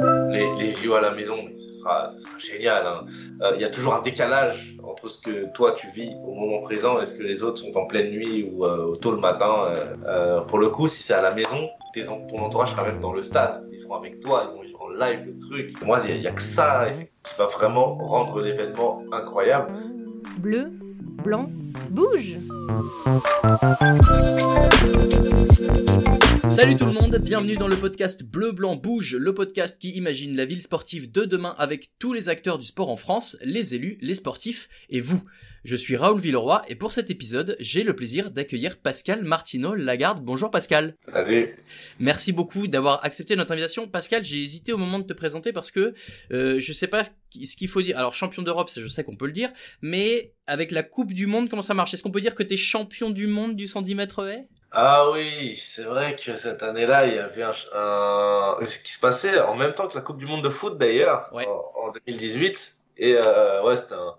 les, les JO à la maison, ce sera, ce sera génial. hein. Euh, Il y a toujours un décalage entre ce que toi tu vis au moment présent et ce que les autres sont en pleine nuit ou euh, tôt le matin. Euh, euh, pour le coup, si c'est à la maison, tes, ton entourage sera même dans le stade. Ils seront avec toi, ils vont vivre en live le truc. Moi, il n'y a, que ça qui va vraiment rendre l'événement incroyable. Bleu, blanc, bouge Salut tout le monde, bienvenue dans le podcast Bleu Blanc Bouge, le podcast qui imagine la ville sportive de demain avec tous les acteurs du sport en France, les élus, les sportifs et vous. Je suis Raoul Villeroy et pour cet épisode, j'ai le plaisir d'accueillir Pascal Martineau Lagarde. Bonjour Pascal. Salut. Merci beaucoup d'avoir accepté notre invitation. Pascal, j'ai hésité au moment de te présenter parce que euh, je sais pas ce qu'il faut dire. Alors champion d'Europe, je sais qu'on peut le dire, mais avec la Coupe du Monde, comment ça marche? Est-ce qu'on peut dire que t'es champion du monde du 110 mètres haies? Ah oui, c'est vrai que cette année-là, il y avait un, un... ce qui se passait en même temps que la Coupe du Monde de foot d'ailleurs, Ouais. en, en 2018. Et euh, ouais, c'était un,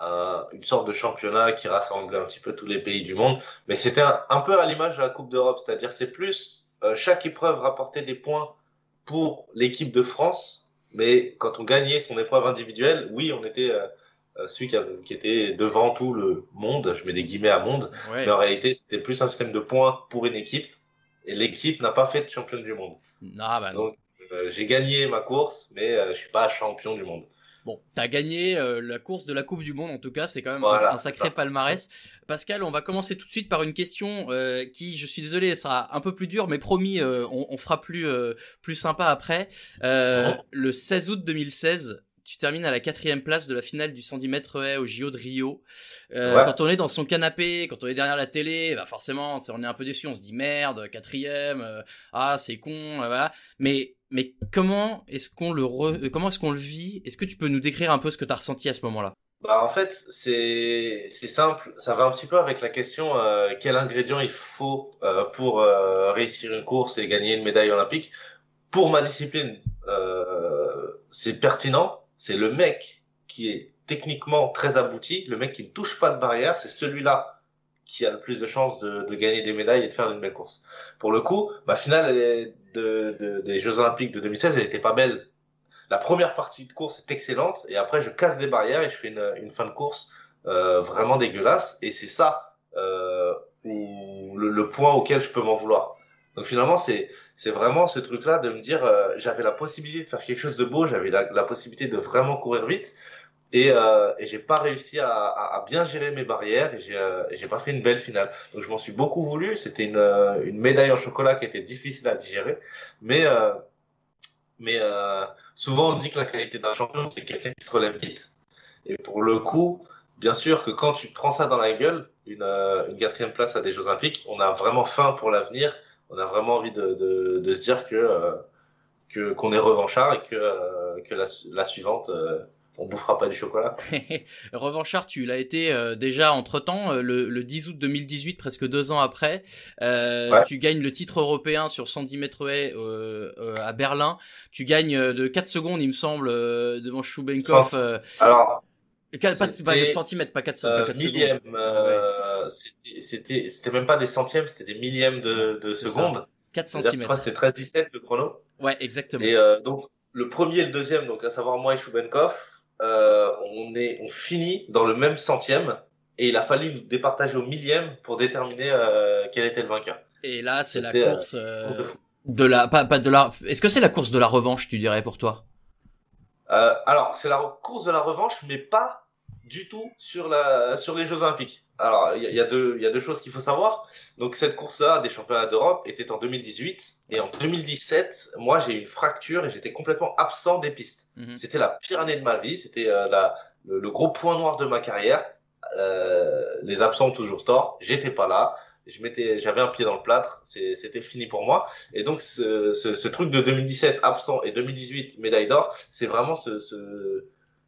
un- une sorte de championnat qui rassemblait un petit peu tous les pays du monde. Mais c'était un, peu à l'image de la Coupe d'Europe, c'est-à-dire c'est plus euh, chaque épreuve rapportait des points pour l'équipe de France. Mais quand on gagnait son épreuve individuelle, oui, on était euh, celui qui, était devant tout le monde. Je mets des guillemets à monde. Ouais. Mais en réalité, c'était plus un système de points pour une équipe. Et l'équipe n'a pas fait de championne du monde. Ah bah non. Donc, euh, j'ai gagné ma course, mais euh, je suis pas champion du monde. Bon, t'as gagné euh, la course de la Coupe du Monde en tout cas, c'est quand même Voilà, un, un sacré palmarès. Pascal, on va commencer tout de suite par une question euh, qui, je suis désolé, sera un peu plus dure, mais promis, euh, on, on fera plus euh, plus sympa après. Euh. Le 16 août 2016. Tu termines à la quatrième place de la finale du 110 mètres haies au JO de Rio. Euh, Ouais. Quand on est dans son canapé, quand on est derrière la télé, bah forcément, on est un peu déçu. On se dit merde, quatrième, euh, ah c'est con, euh, voilà. Mais mais comment est-ce qu'on le re- euh, comment est-ce qu'on le vit? Est-ce que tu peux nous décrire un peu ce que t'as ressenti à ce moment-là? Bah, en fait, c'est c'est simple. Ça va un petit peu avec la question euh, quel ingrédient il faut euh, pour euh, réussir une course et gagner une médaille olympique. Pour ma discipline, euh, c'est pertinent. C'est le mec qui est techniquement très abouti, le mec qui ne touche pas de barrière, c'est celui-là qui a le plus de chances de, gagner des médailles et de faire une belle course. Pour le coup, ma finale des Jeux Olympiques de 2016, elle était pas belle. La première partie de course est excellente et après je casse des barrières et je fais une, fin de course euh, vraiment dégueulasse et c'est ça euh, le point auquel je peux m'en vouloir. Donc finalement c'est c'est vraiment ce truc-là de me dire euh, j'avais la possibilité de faire quelque chose de beau, j'avais la, possibilité de vraiment courir vite et, euh, et j'ai pas réussi à, à, bien gérer mes barrières et j'ai euh, j'ai pas fait une belle finale. Donc je m'en suis beaucoup voulu. C'était une, euh, une médaille en chocolat qui était difficile à digérer, mais euh, mais euh, souvent on dit que la qualité d'un champion c'est quelqu'un qui se relève vite. Et pour le coup, bien sûr que quand tu prends ça dans la gueule, une, une quatrième place à des Jeux Olympiques, on a vraiment faim pour l'avenir. On a vraiment envie de, de, de se dire que euh, que qu'on est revanchard et que euh, que la, la suivante euh, on bouffera pas du chocolat. Revanchard, tu l'as été euh, déjà entre temps, le, le 10 août 2018, presque deux ans après. Euh, Ouais. Tu gagnes le titre européen sur 110 mètres haies euh, euh, à Berlin. Tu gagnes de 4 secondes, il me semble, euh, devant Schubenkov. Euh, Alors quatre- pas, pas de centimètres, pas 4, pas euh, quatre millième, secondes. Euh, c'était même pas des centièmes, c'était des millièmes de, de C'est ça. secondes. 4 C'est-à-dire, Je crois que c'était 13-17 le chrono. Ouais, exactement. Et euh, donc le premier et le deuxième, donc à savoir moi et Schubenkov, euh, on est on finit dans le même centième et il a fallu nous départager au millième pour déterminer euh, quel était le vainqueur. Et là, c'est la euh, course de de la, pas, pas de la. Est-ce que c'est la course de la revanche, tu dirais pour toi? Alors c'est la course de la revanche, mais pas du tout sur la sur les Jeux Olympiques. Alors il y, y a deux il y a deux choses qu'il faut savoir. Donc cette course-là des championnats d'Europe était en 2018 et en 2017, moi j'ai eu une fracture et j'étais complètement absent des pistes. Mhm. C'était la pire année de ma vie, c'était euh, la, le, le gros point noir de ma carrière. Euh, les absents ont toujours tort. J'étais pas là. J'avais un pied dans le plâtre. C'était fini pour moi. Et donc ce, ce, ce truc de 2017 absent et 2018 médaille d'or, c'est vraiment ce, ce,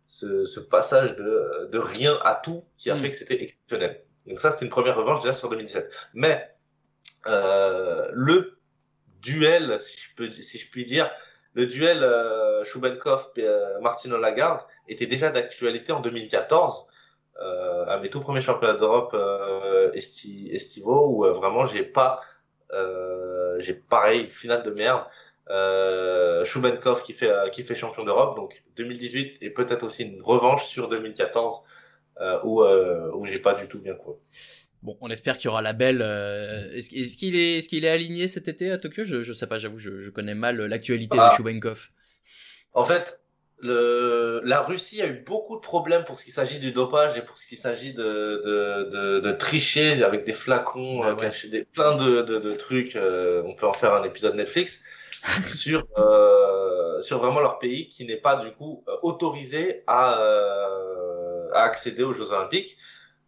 ce, ce passage de, de rien à tout qui a Mm. fait que c'était exceptionnel. Donc ça, c'était une première revanche déjà sur 2017. Mais euh, le duel, si je peux, si je puis dire, le duel euh, Schubenkov et euh, Martino Lagarde était déjà d'actualité en 2014 euh, à mes tout premiers championnats d'Europe euh, esti- estivaux où euh, vraiment j'ai pas euh, j'ai pareil une finale de merde euh, Shubenkov qui fait qui fait champion d'Europe. Donc 2018 et peut-être aussi une revanche sur 2014 euh, où où j'ai pas du tout bien couru. Bon, on espère qu'il y aura la belle. est-ce, qu'il est, est-ce qu'il est aligné cet été à Tokyo? Je, je sais pas, j'avoue, je, je connais mal l'actualité de ah. Shubenkov. En fait, le, la Russie a eu beaucoup de problèmes pour ce qui s'agit du dopage et pour ce qui s'agit de, de, de, de, tricher avec des flacons euh, cachés, des, plein de, de, trucs. Euh, on peut en faire un épisode Netflix sur euh, sur vraiment leur pays qui n'est pas du coup euh, autorisé à, à accéder aux Jeux Olympiques,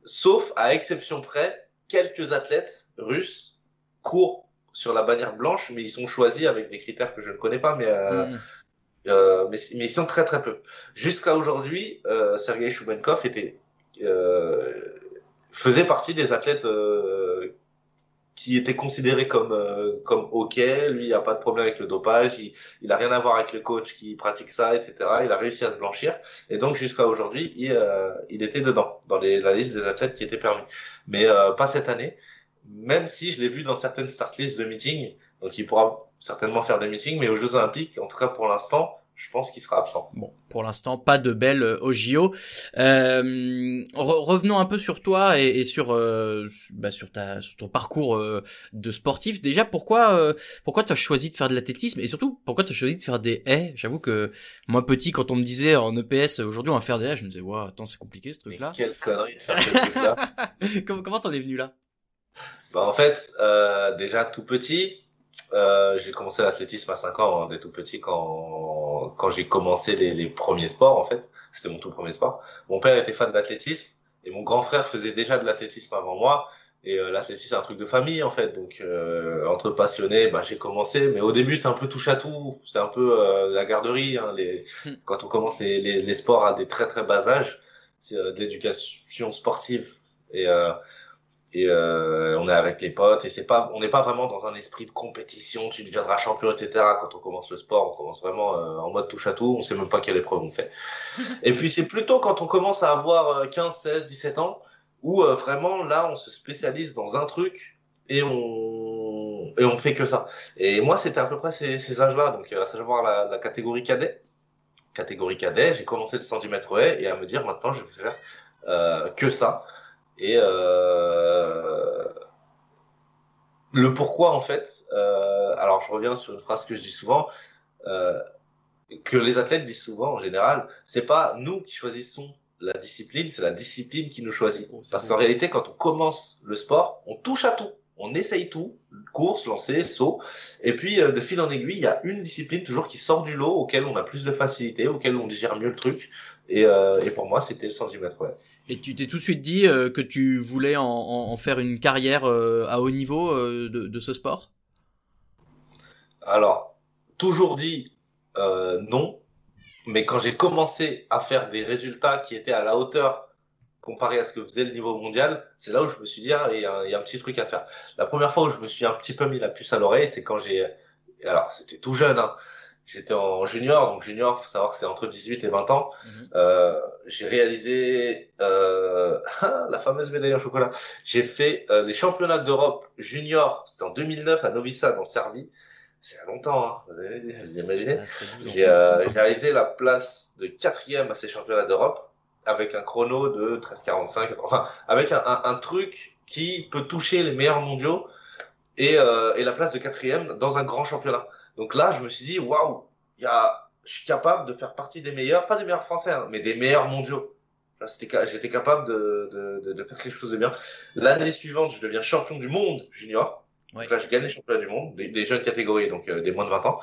sauf à exception près quelques athlètes russes courent sur la bannière blanche, mais ils sont choisis avec des critères que je ne connais pas, mais mm. Euh, mais, mais, ils sont très très peu. Jusqu'à aujourd'hui, euh, Sergei Shubenkov était, euh, faisait partie des athlètes euh, qui étaient considérés comme euh, comme ok. Lui, il a pas de problème avec le dopage. Il, il a rien à voir avec le coach qui pratique ça, etc. Il a réussi à se blanchir. Et donc jusqu'à aujourd'hui, il, il était dedans dans les, la liste des athlètes qui étaient permis. Mais pas cette année. Même si je l'ai vu dans certaines start lists de meetings, donc il pourra certainement faire des meetings, mais aux Jeux Olympiques, en tout cas pour l'instant, je pense qu'il sera absent. Bon, pour l'instant, pas de belle euh, au JO. Euh, revenons un peu sur toi et, et sur euh, bah, sur ta sur ton parcours euh, de sportif. Déjà, pourquoi euh, pourquoi tu as choisi de faire de l'athlétisme et surtout pourquoi tu as choisi de faire des haies? J'avoue que moi petit, quand on me disait en EPS aujourd'hui on va faire des haies, je me disais ouais, attends c'est compliqué ce truc-là. Quelle connerie de faire ce truc-là. comment comment t'en es venu là? Bah en fait, déjà tout petit euh, j'ai commencé l'athlétisme à 5 ans, hein, dès tout petit, quand, quand j'ai commencé les, les, premiers sports, en fait. C'était mon tout premier sport. Mon père était fan d'athlétisme et mon grand frère faisait déjà de l'athlétisme avant moi. Et euh, l'athlétisme, c'est un truc de famille, en fait. Donc, euh, entre passionnés, bah, j'ai commencé. Mais au début, c'est un peu touche à tout. C'est un peu euh, la garderie. Hein, les... Hmm. Quand on commence les, les, les, sports à des très, très bas âges, c'est de l'éducation sportive. Et et euh, on est avec les potes et c'est pas on n'est pas vraiment dans un esprit de compétition tu deviendras champion etc quand on commence le sport on commence vraiment euh, en mode touche à tout. On sait même pas quelle épreuve on fait. Et puis c'est plutôt quand on commence à avoir 15 16 17 ans où euh, vraiment là on se spécialise dans un truc et on et on fait que ça. Et moi c'était à peu près ces, ces âges là donc à savoir la, la catégorie cadet. Catégorie cadet j'ai commencé le 110 mètres et à me dire maintenant je vais faire que ça et euh, le pourquoi, en fait, euh, alors je reviens sur une phrase que je dis souvent, euh, que les athlètes disent souvent en général, c'est pas nous qui choisissons la discipline, c'est la discipline qui nous choisit. Oh, Parce qu'en réalité, quand on commence le sport, on touche à tout. On essaye tout, course, lancer, saut. Et puis, de fil en aiguille, il y a une discipline toujours qui sort du lot, auquel on a plus de facilité, auquel on digère mieux le truc. Et, et pour moi, c'était le 110 mètres. Ouais. Et tu t'es tout de suite dit euh, que tu voulais en, faire une carrière euh, à haut niveau euh, de, ce sport? Alors, toujours dit non, mais quand j'ai commencé à faire des résultats qui étaient à la hauteur comparé à ce que faisait le niveau mondial, c'est là où je me suis dit, ah, il y, a, y, a un petit truc à faire. La première fois où je me suis un petit peu mis la puce à l'oreille, c'est quand j'ai... Alors, c'était tout jeune, hein, j'étais en junior, donc junior, faut savoir que c'est entre 18 et 20 ans. Mhm. Euh, j'ai réalisé euh, la fameuse médaille en chocolat. J'ai fait euh, les championnats d'Europe junior, c'était en 2009 à Novi Sad en Serbie. C'est longtemps, hein, vous, imaginez. J'ai euh, réalisé la place de quatrième à ces championnats d'Europe avec un chrono de 13,45, enfin avec un, un, un, truc qui peut toucher les meilleurs mondiaux et, euh, et la place de quatrième dans un grand championnat. Donc là, je me suis dit, waouh, je suis capable de faire partie des meilleurs, pas des meilleurs français, hein, mais des meilleurs mondiaux. J'étais capable de, de, de, faire quelque chose de bien. L'année suivante, je deviens champion du monde junior. Donc là, j'ai gagné le championnat du monde, des, jeunes catégories, donc euh, des moins de 20 ans.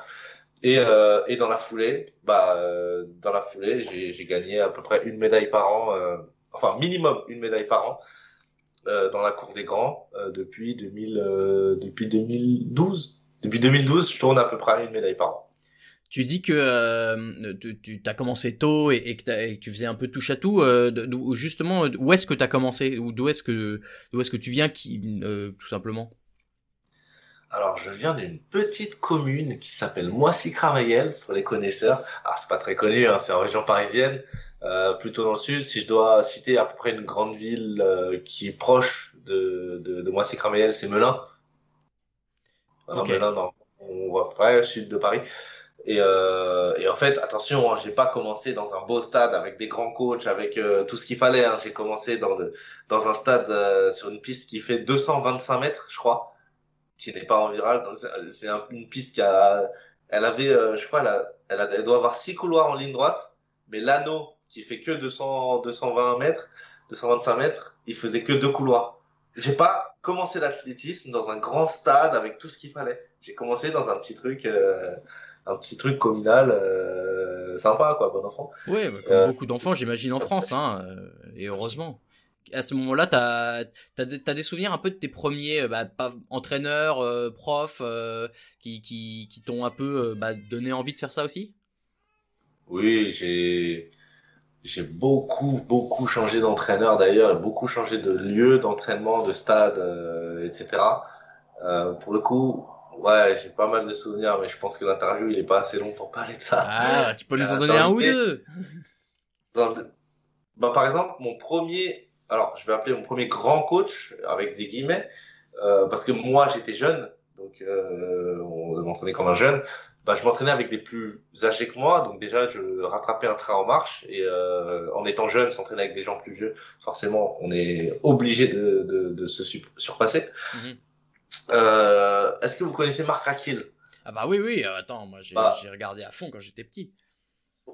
Et, euh, et dans la foulée, bah, euh, dans la foulée, j'ai gagné à peu près une médaille par an, enfin minimum une médaille par an dans la cour des grands depuis 2000, depuis 2012. Depuis 2012, je tourne à peu près une médaille par an. Tu dis que euh, tu, as commencé tôt et, que, tu faisais un peu touche à tout. Euh, justement, où est-ce que tu as commencé ou d'où est-ce que d'où est-ce que tu viens, qui, euh, tout simplement? Alors, je viens d'une petite commune qui s'appelle Moissy-Cramayel pour les connaisseurs. Alors, c'est pas très connu, hein, c'est en région parisienne, plutôt dans le sud. Si je dois citer à peu près une grande ville qui est proche de, de, de Moissy-Cramayel, c'est Melun. Okay. Melun dans on voit pas sud de Paris. Et, euh, et en fait, attention, hein, j'ai pas commencé dans un beau stade avec des grands coachs, avec euh, tout ce qu'il fallait. Hein. J'ai commencé dans le dans un stade euh, sur une piste qui fait 225 mètres, je crois, qui n'est pas en viral. C'est une piste qui a, elle avait, euh, je crois, elle, a, elle, a, elle, doit avoir six couloirs en ligne droite, mais l'anneau qui fait que 200 220 mètres, 225 mètres, il faisait que deux couloirs. J'ai pas commencé l'athlétisme dans un grand stade avec tout ce qu'il fallait. J'ai commencé dans un petit truc un petit truc communal euh, sympa, quoi, bon enfant. Oui, bah, comme euh, beaucoup d'enfants, j'imagine en France, hein, euh, et heureusement. À ce moment-là, t'as as, des souvenirs un peu de tes premiers bah, entraîneurs, euh, profs, qui, qui, qui t'ont un peu bah, donné envie de faire ça aussi? Oui, j'ai j'ai beaucoup beaucoup changé d'entraîneur d'ailleurs, et beaucoup changé de lieu d'entraînement, de stade, etc. pour le coup, Ouais, j'ai pas mal de souvenirs, mais je pense que l'interview, il est pas assez long pour parler de ça. Ah, tu peux nous en donner un ou deux bah, Par exemple, mon premier, alors je vais appeler mon premier grand coach, avec des guillemets, euh, parce que moi j'étais jeune, donc euh, on m'entraînait comme un jeune, bah, je m'entraînais avec des plus âgés que moi, donc déjà je rattrapais un train en marche, et euh, en étant jeune, s'entraîner avec des gens plus vieux, forcément on est obligé de, de, de se surpasser. Mhm. Euh, Est-ce que vous connaissez Marc Rakil Ah bah oui, oui, euh, attends, moi bah. j'ai regardé à fond quand j'étais petit.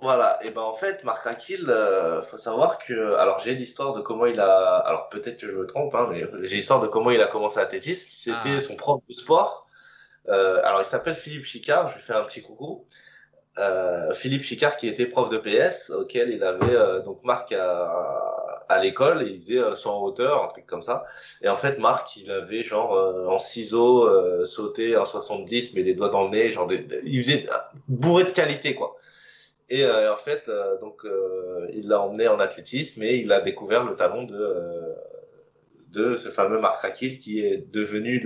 Voilà, et ben en fait, Marc euh, faut savoir que, alors j'ai l'histoire de comment il a, alors peut-être que je me trompe, hein, mais j'ai l'histoire de comment il a commencé l'athlétisme. C'était ah. son prof de sport. Euh, alors il s'appelle Philippe Chicard, je lui fais un petit coucou. Euh, Philippe Chicard qui était prof de PS, auquel il avait euh, donc Marc à, l'école, il faisait 100 euh, hauteur, un truc comme ça. Et en fait, Marc, il avait genre en ciseaux sauté en 70, mais des doigts dans le nez, genre il faisait bourré de qualité quoi. Et en fait, donc il l'a emmené en athlétisme et il a découvert le talon de de ce fameux Marc Rakil qui est devenu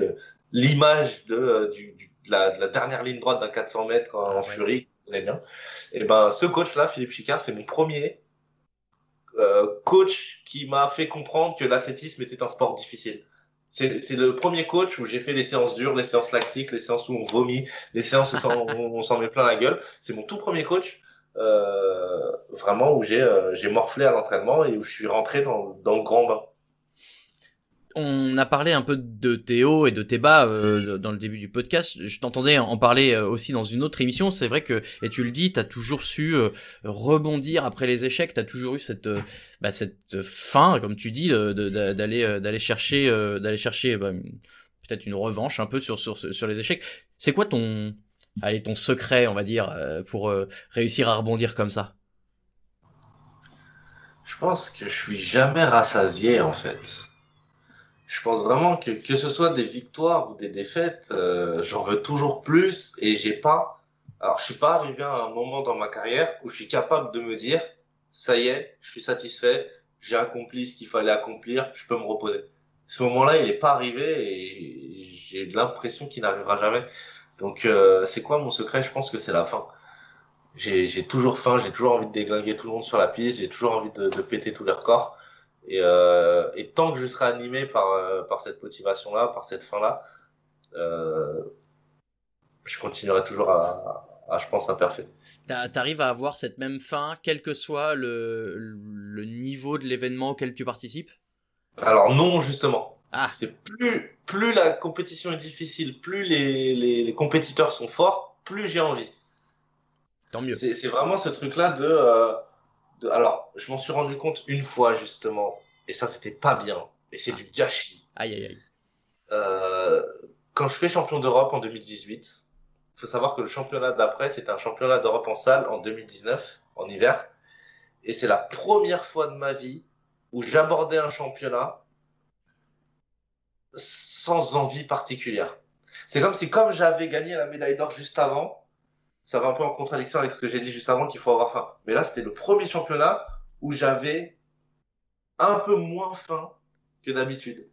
l'image de, du, de, la, de, la, dernière ligne droite d'un 400 mètres en ah furie bien. Et ben, ce coach-là, Philippe Chicard, c'est mon premier euh, coach qui m'a fait comprendre que l'athlétisme était un sport difficile. C'est le premier coach où j'ai fait les séances dures, les séances lactiques, les séances où on vomit, les séances où on s'en met plein la gueule. C'est mon tout premier coach, euh, vraiment où j'ai euh, j'ai morflé à l'entraînement et où je suis rentré dans, dans le grand bain on a parlé un peu de Théo et de tes bas euh, dans le début du podcast. Je t'entendais en parler euh, aussi dans une autre émission. C'est vrai que, et tu le dis, t'as toujours su euh, rebondir après les échecs. T'as toujours eu cette, bah, cette fin, comme tu dis, d'aller d'aller chercher, d'aller chercher bah, peut-être une revanche un peu sur sur sur les échecs. C'est quoi ton, allez, ton secret, on va dire, pour réussir à rebondir comme ça? Je pense que je suis jamais rassasié en fait je pense vraiment que que ce soit des victoires ou des défaites, euh, j'en veux toujours plus et j'ai pas. Alors, je suis pas arrivé à un moment dans ma carrière où je suis capable de me dire, ça y est, je suis satisfait, j'ai accompli ce qu'il fallait accomplir, je peux me reposer. Ce moment-là, il est pas arrivé et j'ai l'impression qu'il n'arrivera jamais. Donc, euh, c'est quoi mon secret? Je pense que c'est la fin. J'ai toujours faim, j'ai toujours envie de déglinguer tout le monde sur la piste, j'ai toujours envie de, de péter tous les records. Et, euh, et tant que je serai animé par, euh, par cette motivation-là, par cette fin-là, euh, je continuerai toujours à, à, je pense, imparfait. T'arrives à avoir cette même fin, quel que soit le, le niveau de l'événement auquel tu participes? Alors non, justement. Ah. C'est plus, plus la compétition est difficile, plus les, les, les compétiteurs sont forts, plus j'ai envie. Tant mieux. C'est vraiment ce truc-là de, euh, alors, je m'en suis rendu compte une fois justement, et ça c'était pas bien, et c'est ah. du gâchis. Aïe aïe aïe. Euh, quand je fais champion d'Europe en 2018, il faut savoir que le championnat d'après c'est un championnat d'Europe en salle en 2019, en hiver, et c'est la première fois de ma vie où j'abordais un championnat sans envie particulière. C'est comme si, comme j'avais gagné la médaille d'or juste avant, ça va un peu en contradiction avec ce que j'ai dit juste avant qu'il faut avoir faim. Mais là, c'était le premier championnat où j'avais un peu moins faim que d'habitude.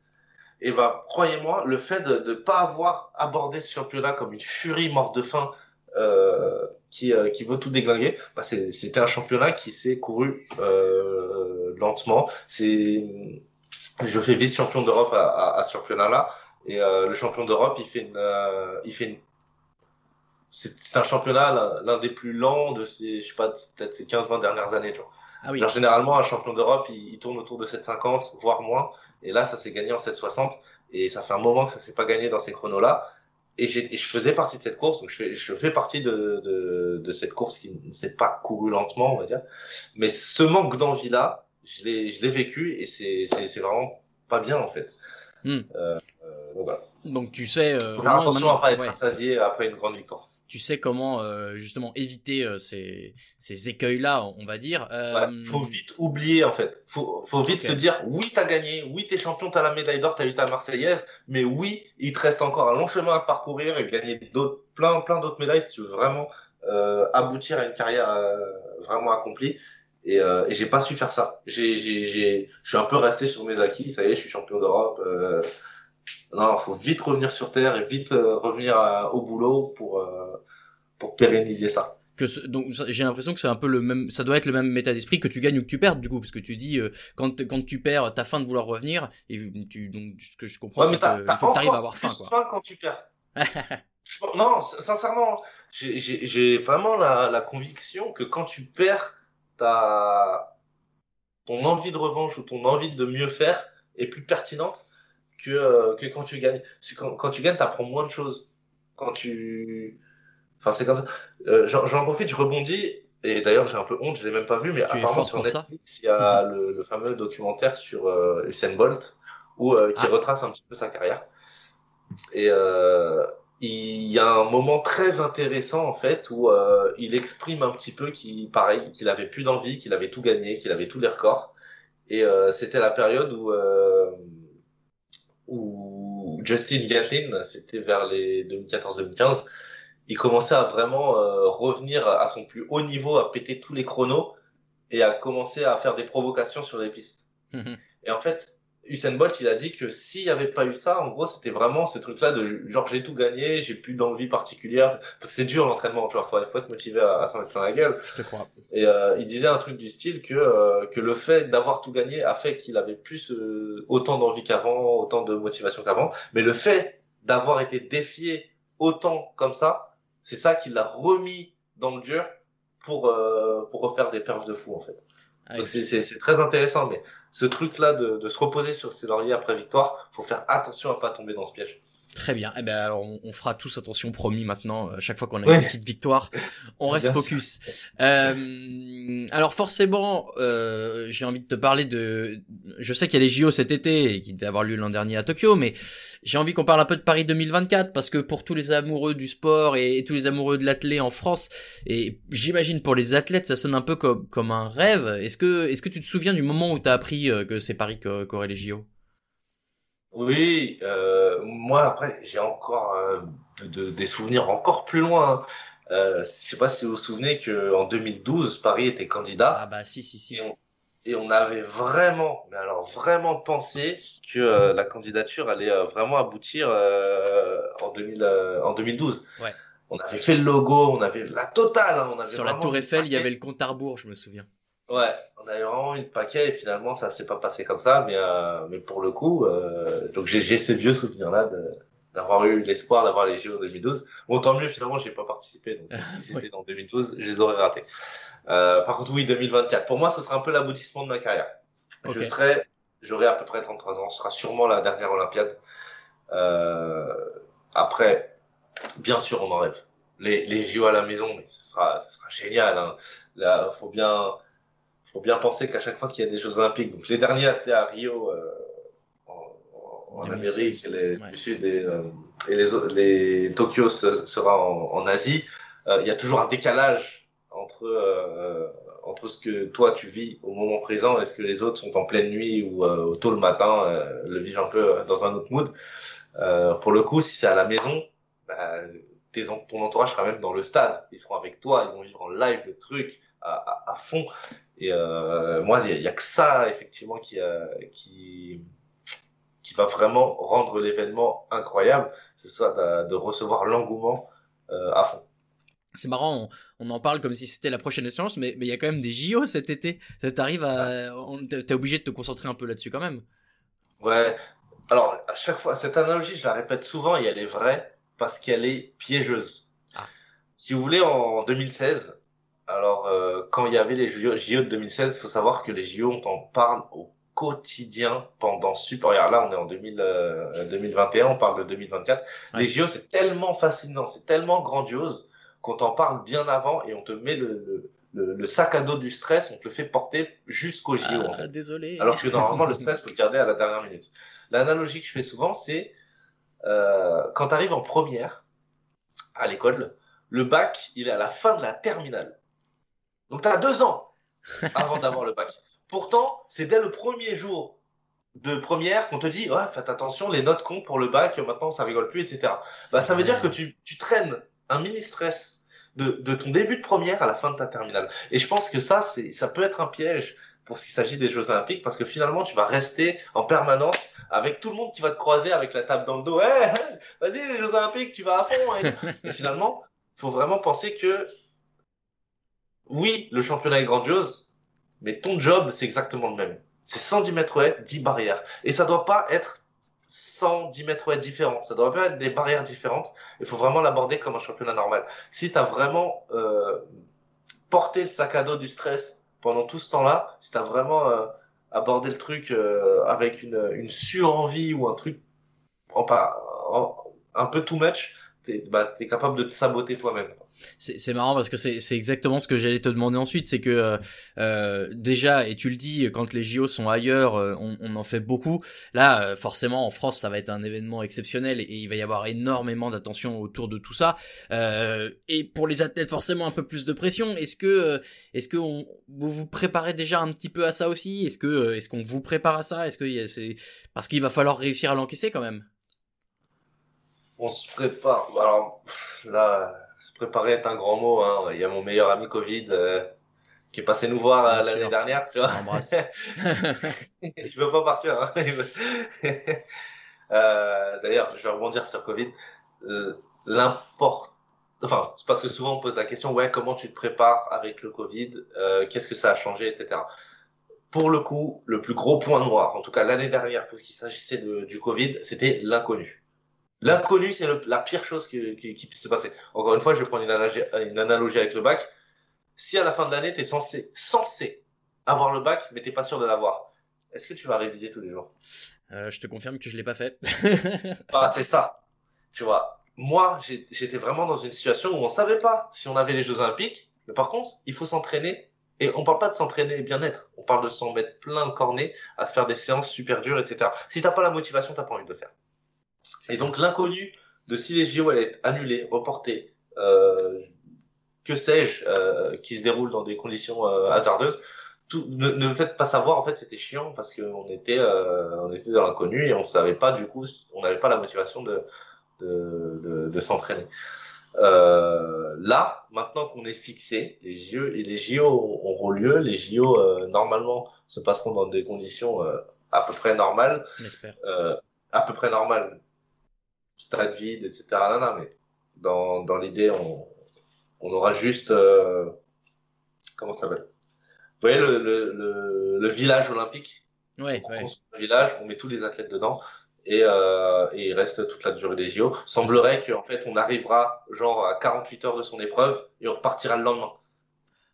Et bah, croyez-moi, le fait de ne pas avoir abordé ce championnat comme une furie morte de faim euh, qui, euh, qui veut tout déglinguer, bah c'était un championnat qui s'est couru euh, lentement. Je fais vice-champion d'Europe à, à, ce championnat-là, et le champion d'Europe, il fait une, il fait une c'est un championnat l'un des plus lents de ces, je sais pas, peut-être ces 15-20 dernières années. Genre. Ah oui. Genre, généralement, un champion d'Europe, il, il, tourne autour de 7,50, voire moins. Et là, ça s'est gagné en 7,60. Et ça fait un moment que ça s'est pas gagné dans ces chronos-là. Et, et, je faisais partie de cette course, donc je fais, je fais partie de, de, de, cette course qui ne s'est pas courue lentement, on va dire. Mais ce manque d'envie-là, je l'ai vécu et c'est vraiment pas bien, en fait. Hmm. Euh, euh, donc, voilà. donc tu sais... Euh, Faire attention à pas être ouais. rassasié après une grande victoire tu sais comment euh, justement éviter euh, ces, ces écueils-là, on va dire. Euh... Faut vite oublier en fait. Faut, faut vite okay. se dire oui t'as gagné, oui t'es champion, t'as la médaille d'or, t'as eu ta Marseillaise, mais oui il te reste encore un long chemin à parcourir et gagner d'autres, plein plein d'autres médailles si tu veux vraiment euh, aboutir à une carrière vraiment accomplie. Et, euh, et j'ai pas su faire ça. J'ai, j'ai, j'ai, je suis un peu resté sur mes acquis. Ça y est, je suis champion d'Europe. Euh, non, faut vite revenir sur terre et vite euh, revenir à, au boulot pour euh, pour pérenniser ça. Que ce, donc j'ai l'impression que c'est un peu le même, ça doit être le même état d'esprit que tu gagnes ou que tu perds du coup, parce que tu dis euh, quand quand tu perds, t'as faim de vouloir revenir et tu donc ce que je comprends ouais, c'est qu'il faut que t'arrives à avoir faim quoi. faim quand tu perds. non, sincèrement, j'ai vraiment la, la conviction que quand tu perds, t'as ton envie de revanche ou ton envie de mieux faire est plus pertinente que, euh, que quand tu gagnes. Quand, quand tu gagnes, tu apprends moins de choses. Quand tu. Enfin, c'est comme ça. Euh, J'en profite, je rebondis. Et d'ailleurs, j'ai un peu honte, je l'ai même pas vu, mais tu apparemment sur Netflix, il y a le, le, fameux documentaire sur euh, Usain Bolt, où, euh, qui ah. retrace un petit peu sa carrière. Et il y a un moment très intéressant, en fait, où euh, il exprime un petit peu qu'il, pareil, qu'il avait plus d'envie, qu'il avait tout gagné, qu'il avait tous les records. Et c'était la période où où Justin Gatlin, c'était vers les 2014-2015, il commençait à vraiment euh, revenir à son plus haut niveau, à péter tous les chronos et à commencer à faire des provocations sur les pistes. Et en fait, Usain Bolt, il a dit que s'il n'y avait pas eu ça, en gros, c'était vraiment ce truc-là de genre j'ai tout gagné, j'ai plus d'envie particulière. Parce que c'est dur l'entraînement, tu vois, faut, faut être motivé à, à s'en mettre plein la gueule. Je te crois. Et euh, il disait un truc du style que euh, que le fait d'avoir tout gagné a fait qu'il avait plus euh, autant d'envie qu'avant, autant de motivation qu'avant. Mais le fait d'avoir été défié autant comme ça, c'est ça qui l'a remis dans le dur pour euh, pour refaire des perfs de fou en fait. Ah, c'est très intéressant, mais ce truc-là de, de, se reposer sur ses lauriers après victoire, faut faire attention à pas tomber dans ce piège. Très bien. Eh ben alors on, on fera tous attention promis maintenant. À chaque fois qu'on a ouais. une petite victoire, on reste Bien focus. Euh, alors forcément, euh, j'ai envie de te parler de. Je sais qu'il y a les JO cet été et qui devaient avoir lieu l'an dernier à Tokyo, mais j'ai envie qu'on parle un peu de Paris 2024 parce que pour tous les amoureux du sport et, et tous les amoureux de l'athlète en France et j'imagine pour les athlètes ça sonne un peu comme comme un rêve. Est-ce que est-ce que tu te souviens du moment où tu as appris euh, que c'est Paris qu'auraient les JO? Oui, euh, moi après j'ai encore euh, de, de, des souvenirs encore plus loin. Euh, je sais pas si vous vous souvenez que en 2012 Paris était candidat. Ah bah si si si. Et on, et on avait vraiment, mais alors vraiment pensé que euh, la candidature allait euh, vraiment aboutir euh, en 2000 en 2012. Ouais. On avait fait le logo, on avait la totale. Hein, on avait Sur la Tour Eiffel, il y avait le compte à rebours, je me souviens. Ouais, on avait vraiment eu le paquet et finalement ça s'est pas passé comme ça, mais euh, mais pour le coup, euh, donc j'ai ces vieux souvenirs là d'avoir eu l'espoir d'avoir les JO en 2012. Bon tant mieux finalement j'ai pas participé, donc si c'était Ouais. dans 2012, je les aurais ratés. Euh, par contre oui 2024, pour moi ce sera un peu l'aboutissement de ma carrière. Je serai, j'aurai à peu près 33 ans, ce sera sûrement la dernière Olympiade. Euh, après, bien sûr on en rêve. Les les JO à la maison, mais ce sera ce sera génial. Hein. Là faut bien faut bien penser qu'à chaque fois qu'il y a des Jeux Olympiques, donc les derniers étaient à Rio euh, en, en 2016, Amérique, les, ouais. du Sud et, euh, et les, Tokyo se- sera en, en Asie. Euh, Il y a toujours un décalage entre entre ce que toi tu vis au moment présent et ce que les autres sont en pleine nuit ou tôt le matin, le vivent un peu dans un autre mood. Pour le coup, si c'est à la maison, bah, tes, ton entourage sera même dans le stade. Ils seront avec toi, ils vont vivre en live le truc à, à, à fond. Et euh, moi, il y, a- que ça effectivement qui euh, qui qui va vraiment rendre l'événement incroyable, ce soit de, de recevoir l'engouement euh, à fond. C'est marrant, on, on en parle comme si c'était la prochaine échéance, mais mais il y a quand même des JO cet été. Ça t'arrive à, t'es obligé de te concentrer un peu là-dessus quand même. Ouais. Alors à chaque fois, cette analogie, je la répète souvent et elle est vraie parce qu'elle est piégeuse. Ah. si vous voulez, en 2016, alors euh, quand il y avait les JO, de 2016, il faut savoir que les JO, on en parle au quotidien pendant super. Regarde, là, on est en 2000, 2021, on parle de 2024. Les JO, c'est tellement fascinant, c'est tellement grandiose qu'on t'en parle bien avant et on te met le, le, le, sac à dos du stress, on te le fait porter jusqu'au JO. Ah, en Désolé. Alors que normalement, le stress, faut le garder à la dernière minute. L'analogie que je fais souvent, c'est euh, quand tu arrives en première à l'école, le bac, il est à la fin de la terminale. Donc tu as deux ans avant d'avoir le bac. Pourtant, c'est dès le premier jour de première qu'on te dit ouais, faites attention, les notes comptent pour le bac, maintenant ça rigole plus, etc. Bah, ça veut dire que tu, tu traînes un mini stress de, de, ton début de première à la fin de ta terminale. Et je pense que ça, c'est, ça peut être un piège pour ce qui s'agit des Jeux Olympiques parce que finalement, tu vas rester en permanence avec tout le monde qui va te croiser avec la table dans le dos. Hey, vas-y, les Jeux Olympiques, tu vas à fond. Et, et finalement, faut vraiment penser que oui, le championnat est grandiose, mais ton job, c'est exactement le même. C'est 110 mètres haies, 10 barrières. Et ça doit pas être 110 mètres haies différents. Ça doit pas être des barrières différentes. Il faut vraiment l'aborder comme un championnat normal. Si tu as vraiment euh, porté le sac à dos du stress pendant tout ce temps-là, si tu as vraiment euh, abordé le truc euh, avec une, une surenvie ou un truc en, un peu too much, t'es bah, es capable de te saboter toi-même. C'est marrant parce que c'est exactement ce que j'allais te demander ensuite, c'est que euh, euh, déjà, et tu le dis, quand les JO sont ailleurs, euh, on, on, en fait beaucoup. Là, euh, forcément, en France, ça va être un événement exceptionnel et, il va y avoir énormément d'attention autour de tout ça. Euh, et pour les athlètes, forcément, un peu plus de pression. Est-ce que, est-ce que on, vous vous préparez déjà un petit peu à ça aussi? Est-ce que, est-ce qu'on vous prépare à ça? Est-ce que c'est parce qu'il va falloir réussir à l'encaisser quand même On se prépare. Alors là se préparer est un grand mot. Hein. Il y a mon meilleur ami Covid euh, qui est passé nous voir euh, l'année dernière, tu vois. il veut pas partir. Hein. euh, D'ailleurs, je vais rebondir sur Covid. Euh, L'important, enfin, c'est parce que souvent on pose la question, ouais, comment tu te prépares avec le Covid euh, Qu'est-ce que ça a changé, etc. Pour le coup, le plus gros point noir, en tout cas l'année dernière, qui s'agissait du Covid, c'était l'inconnu L'inconnu, c'est la pire chose qui, qui, qui, puisse se passer. Encore une fois, je vais prendre une analogie, une analogie avec le bac. Si à la fin de l'année, tu es censé, censé avoir le bac, mais t'es pas sûr de l'avoir, est-ce que tu vas réviser tous les jours? Euh, Je te confirme que je l'ai pas fait. ah, c'est ça. Tu vois, moi, j'étais vraiment dans une situation où on savait pas si on avait les Jeux Olympiques, mais par contre, il faut s'entraîner. Et on parle pas de s'entraîner bien-être, on parle de s'en mettre plein le cornet, à se faire des séances super dures, etc. Si t'as pas la motivation, t'as pas envie de le faire. Et donc l'inconnu de si les JO allaient être annulés, reportés, euh, que sais-je, euh, qui se déroule dans des conditions euh, hasardeuses, tout, ne, ne me faites pas savoir. En fait, c'était chiant parce qu'on était, euh, on était dans l'inconnu et on savait pas du coup, on n'avait pas la motivation de de, de, de s'entraîner. Euh, là, maintenant qu'on est fixé, les JO et les JO auront lieu. Les JO euh, normalement se passeront dans des conditions à peu près normales. à peu près normales stade vide, etc. Non, non, mais dans, dans l'idée, on, on aura juste, euh, comment ça s'appelle? Vous voyez le, le, le, village olympique? Ouais, on ouais. le village, on met tous les athlètes dedans et, euh, et il reste toute la durée des JO. Semblerait qu'en fait, on arrivera genre à 48 heures de son épreuve et on repartira le lendemain.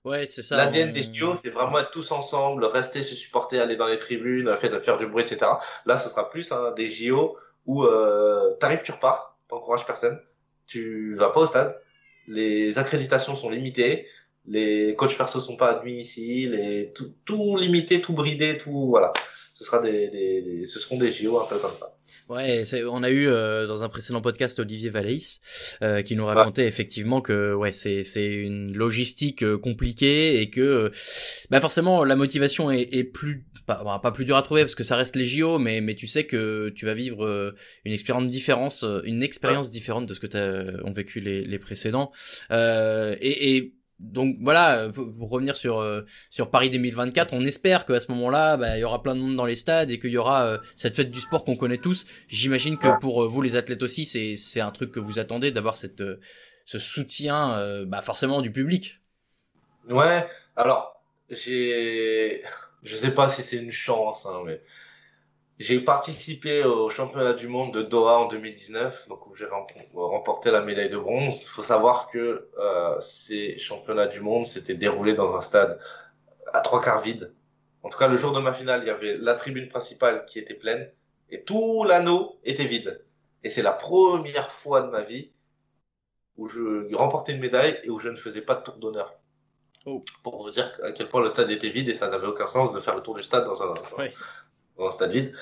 Ouais, c'est ça. L'ADN on- des JO, c'est vraiment être tous ensemble, rester, se supporter, aller dans les tribunes, faire, faire du bruit, etc. Là, ce sera plus hein, des JO où euh, t'arrives, tu repars, t'encourages personne, tu vas pas au stade, les accréditations sont limitées, les coachs perso sont pas admis ici, les tout, tout limité, tout bridé, tout voilà. Ce sera des, des, des- ce seront des JO un peu comme ça. Ouais, c'est- on a eu euh, dans un précédent podcast Olivier Valaïs euh, qui nous racontait effectivement que ouais, c'est c'est une logistique euh, compliquée et que bah forcément la motivation est, est plus pas, bon, pas plus dure à trouver parce que ça reste les JO mais mais tu sais que tu vas vivre euh, une expérience différente une expérience différente de ce que t'as ont vécu les les précédents euh, et, et donc voilà, pour revenir sur euh, sur Paris 2024, on espère qu'à ce moment-là, bah, il y aura plein de monde dans les stades et qu'il y aura euh, cette fête du sport qu'on connaît tous. J'imagine que pour euh, vous les athlètes aussi, c'est c'est un truc que vous attendez d'avoir cette euh, ce soutien, euh, bah forcément du public. Ouais, alors j'ai, je sais pas si c'est une chance, hein, mais j'ai participé au championnat du monde de Doha en 2019, donc où j'ai remporté la médaille de bronze. Il faut savoir que euh, ces championnats du monde s'étaient déroulés dans un stade à trois quarts vide. En tout cas, le jour de ma finale, il y avait la tribune principale qui était pleine et tout l'anneau était vide. Et c'est la première fois de ma vie où je remportais une médaille et où je ne faisais pas de tour d'honneur. Oh. Pour vous dire à quel point le stade était vide et ça n'avait aucun sens de faire le tour du stade dans un, dans un stade vide.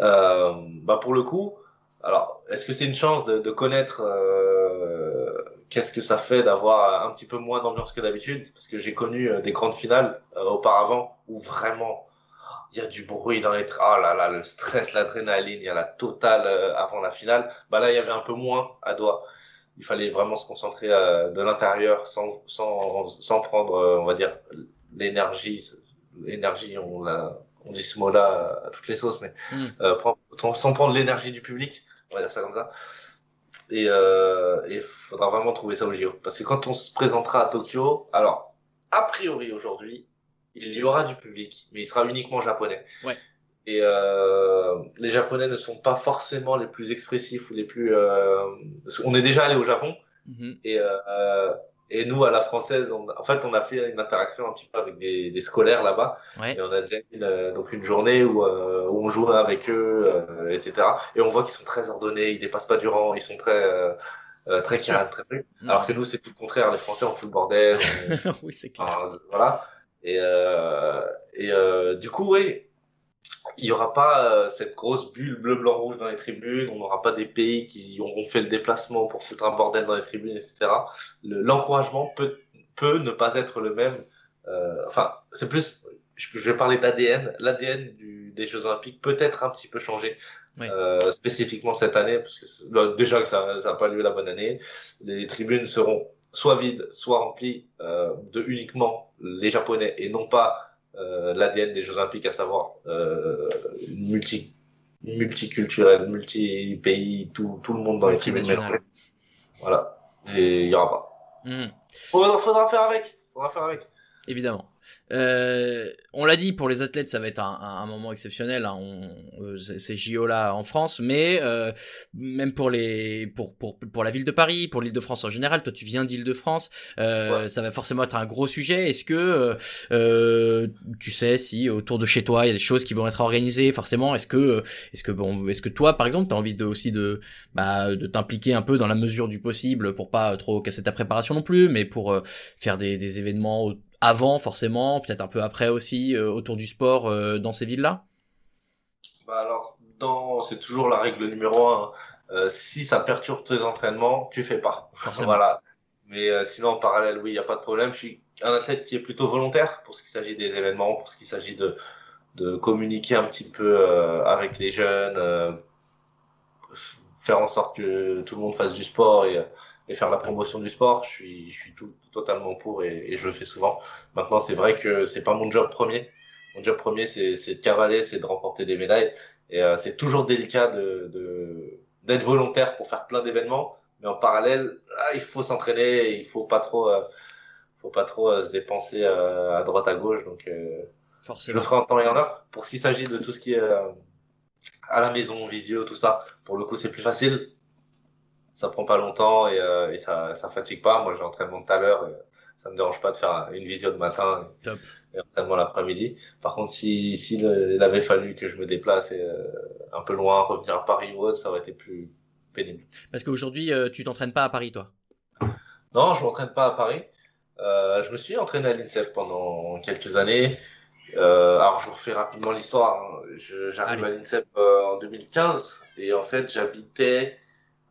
Euh, bah pour le coup, alors est-ce que c'est une chance de, de connaître euh, qu'est-ce que ça fait d'avoir un petit peu moins d'ambiance que d'habitude? Parce que j'ai connu euh, des grandes finales euh, auparavant où vraiment il y a du bruit dans les oh là là le stress l'adrénaline il y a la totale avant la finale bah là il y avait un peu moins à doigt il fallait vraiment se concentrer euh, de l'intérieur sans, sans, sans prendre, euh, on va dire, l'énergie. L'énergie, on, on dit ce mot-là à toutes les sauces, mais mm. euh, sans prendre l'énergie du public, on va dire ça comme ça. Et il faudra vraiment trouver ça au JO. Parce que quand on se présentera à Tokyo, alors, a priori aujourd'hui, il y aura du public, mais il sera uniquement japonais. Ouais. Et euh, les Japonais ne sont pas forcément les plus expressifs ou les plus. Euh... On est déjà allé au Japon mm-hmm. et euh, et nous à la française, on... en fait, on a fait une interaction un petit peu avec des, des scolaires là-bas. Ouais. Et on a déjà une, donc une journée où, euh, où on joue avec eux, euh, etc. Et on voit qu'ils sont très ordonnés, ils dépassent pas du rang, ils sont très euh, très calmes, très trucs. Mm. Alors que nous, c'est tout le contraire. Les Français, on fout le bordel. oui, c'est clair. voilà. Et et du coup, oui il n'y aura pas euh, cette grosse bulle bleu, blanc, rouge dans les tribunes, on n'aura pas des pays qui auront fait le déplacement pour foutre un bordel dans les tribunes, etc. L'encouragement peut, peut ne pas être le même. Euh, enfin, c'est plus, je, vais parler d'ADN. L'ADN des Jeux Olympiques peut être un petit peu changé. Euh, spécifiquement cette année, parce que déjà que ça n'a pas lieu la bonne année, les tribunes seront soit vides, soit remplies de uniquement les Japonais et non pas l'ADN des Jeux Olympiques, à savoir euh, multi, multiculturel, multi-pays, tout, tout le monde dans les tribunes. Voilà, il y aura pas. Hmm. Faudra, faudra faire avec. Faudra faire avec. Évidemment. Euh, on l'a dit, pour les athlètes, ça va être un, un, moment exceptionnel. Hein. On, euh, c'est JO là en France, mais euh, même pour les, pour, pour pour la ville de Paris, pour l'Île-de-France en général. Toi, tu viens d'Île-de-France, euh, ça va forcément être un gros sujet. Est-ce que euh, tu sais si autour de chez toi il y a des choses qui vont être organisées forcément? Est-ce que est-ce que bon, est-ce que toi, par exemple, t'as envie de aussi de bah, de t'impliquer un peu dans la mesure du possible pour pas trop casser ta préparation non plus, mais pour faire des, des événements avant forcément, peut-être un peu après aussi, euh, autour du sport euh, dans ces villes-là? Bah alors, dans... c'est toujours la règle numéro un. Euh, si ça perturbe tes entraînements, tu fais pas. voilà. Mais sinon, en parallèle, oui, il n'y a pas de problème. Je suis un athlète qui est plutôt volontaire pour ce qui s'agit des événements, pour ce qui s'agit de, de communiquer un petit peu avec les jeunes, faire en sorte que tout le monde fasse du sport et et faire la promotion du sport, je suis, je suis tout, totalement pour et, et, je le fais souvent. Maintenant, c'est vrai que c'est pas mon job premier. Mon job premier, c'est de cavaler, c'est de remporter des médailles. Et euh, c'est toujours délicat de d'être volontaire pour faire plein d'événements, mais en parallèle, ah, il faut s'entraîner, il faut pas trop, euh, faut pas trop euh, se dépenser à droite à gauche. Donc, Forcément. je le ferai en temps et en heure. Pour ce qui s'agit de tout ce qui est à la maison, visio, tout ça, pour le coup, c'est plus facile ça prend pas longtemps et, euh, et ça, ça fatigue pas. Moi, j'ai entraînement tout à l'heure. Ça me dérange pas de faire une visio de matin Top. et entraînement l'après-midi. Par contre, si, si il avait fallu que je me déplace et, euh, un peu loin, revenir à Paris ou autre, ça aurait été plus pénible. Parce qu'aujourd'hui, euh, tu t'entraînes pas à Paris, toi? Non, je m'entraîne pas à Paris. Euh, je me suis entraîné à l'INSEP pendant quelques années. Euh, alors, je vous refais rapidement l'histoire. Hein. J'arrive à l'INSEP en 2015 et en fait, j'habitais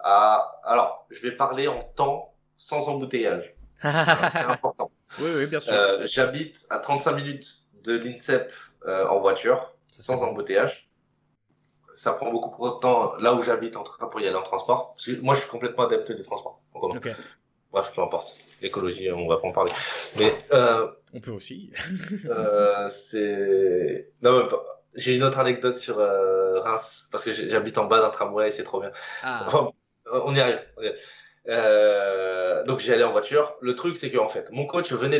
alors, je vais parler en temps sans embouteillage. C'est important. Oui, oui, bien sûr. Euh, J'habite à 35 minutes de l'INSEP euh, en voiture, sans embouteillage. Ça prend beaucoup de temps là où j'habite en pour y aller en transport. Parce que moi, je suis complètement adepte des transports en commun. Bref, peu importe. Écologie, on va pas en parler. Mais euh, on peut aussi. euh, c'est non, j'ai une autre anecdote sur euh, Reims parce que j'habite en bas d'un tramway, c'est trop bien. Ah. Euh, on y arrive. Euh, donc j'y allais en voiture. Le truc, c'est que en fait, mon coach venait